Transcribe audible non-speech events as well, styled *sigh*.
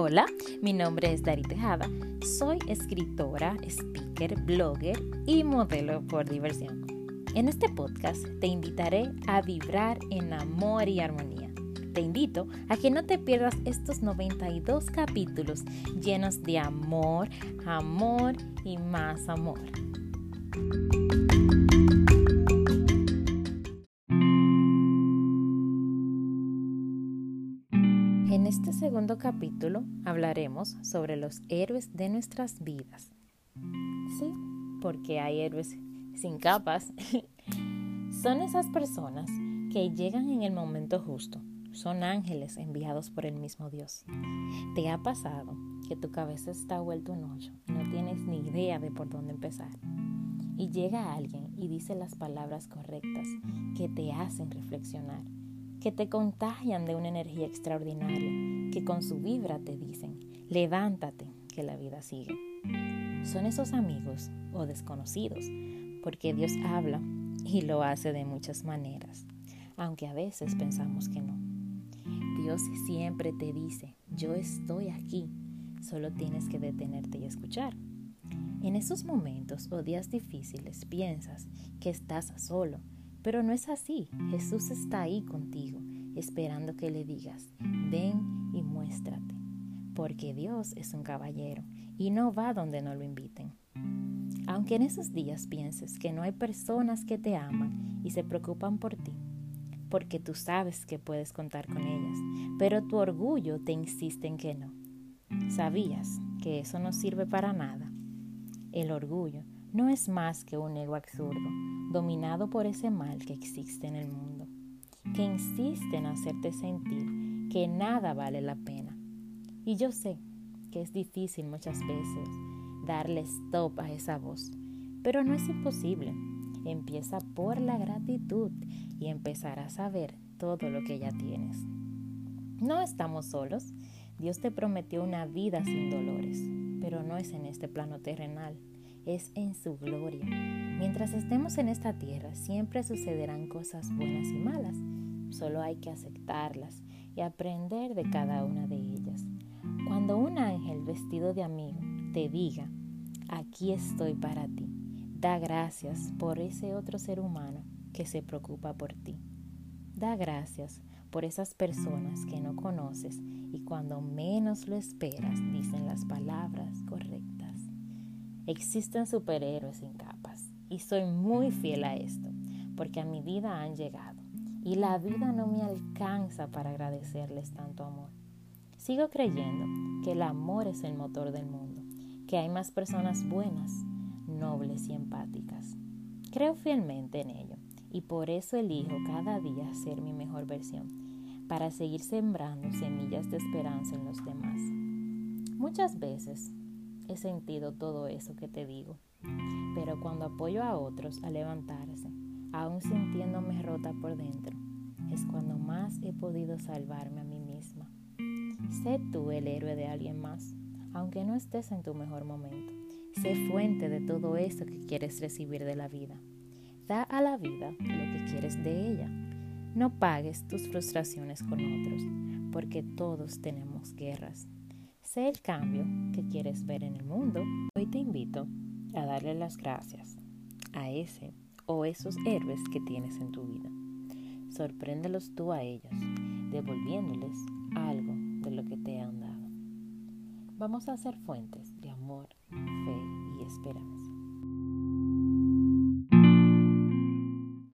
Hola, mi nombre es Dari Tejada. Soy escritora, speaker, blogger y modelo por diversión. En este podcast te invitaré a vibrar en amor y armonía. Te invito a que no te pierdas estos 92 capítulos llenos de amor, amor y más amor. En este segundo capítulo hablaremos sobre los héroes de nuestras vidas. Sí, porque hay héroes sin capas. *laughs* Son esas personas que llegan en el momento justo. Son ángeles enviados por el mismo Dios. ¿Te ha pasado que tu cabeza está vuelta un hoyo y no tienes ni idea de por dónde empezar? Y llega alguien y dice las palabras correctas que te hacen reflexionar que te contagian de una energía extraordinaria, que con su vibra te dicen, levántate, que la vida sigue. Son esos amigos o desconocidos, porque Dios habla y lo hace de muchas maneras, aunque a veces pensamos que no. Dios siempre te dice, yo estoy aquí, solo tienes que detenerte y escuchar. En esos momentos o días difíciles piensas que estás solo, pero no es así. Jesús está ahí contigo, esperando que le digas, ven y muéstrate. Porque Dios es un caballero y no va donde no lo inviten. Aunque en esos días pienses que no hay personas que te aman y se preocupan por ti, porque tú sabes que puedes contar con ellas, pero tu orgullo te insiste en que no. ¿Sabías que eso no sirve para nada? El orgullo no es más que un ego absurdo, dominado por ese mal que existe en el mundo, que insiste en hacerte sentir que nada vale la pena. Y yo sé que es difícil muchas veces darle stop a esa voz, pero no es imposible. Empieza por la gratitud y empezarás a ver todo lo que ya tienes. No estamos solos. Dios te prometió una vida sin dolores, pero no es en este plano terrenal es en su gloria. Mientras estemos en esta tierra, siempre sucederán cosas buenas y malas. Solo hay que aceptarlas y aprender de cada una de ellas. Cuando un ángel vestido de amigo te diga, aquí estoy para ti, da gracias por ese otro ser humano que se preocupa por ti. Da gracias por esas personas que no conoces y cuando menos lo esperas dicen las palabras correctas. Existen superhéroes sin capas y soy muy fiel a esto porque a mi vida han llegado y la vida no me alcanza para agradecerles tanto amor. Sigo creyendo que el amor es el motor del mundo, que hay más personas buenas, nobles y empáticas. Creo fielmente en ello y por eso elijo cada día ser mi mejor versión, para seguir sembrando semillas de esperanza en los demás. Muchas veces he sentido todo eso que te digo. Pero cuando apoyo a otros a levantarse, aún sintiéndome rota por dentro, es cuando más he podido salvarme a mí misma. Sé tú el héroe de alguien más, aunque no estés en tu mejor momento. Sé fuente de todo eso que quieres recibir de la vida. Da a la vida lo que quieres de ella. No pagues tus frustraciones con otros, porque todos tenemos guerras Sé el cambio que quieres ver en el mundo. Hoy te invito a darle las gracias a ese o esos héroes que tienes en tu vida. Sorpréndelos tú a ellos, devolviéndoles algo de lo que te han dado. Vamos a ser fuentes de amor, fe y esperanza.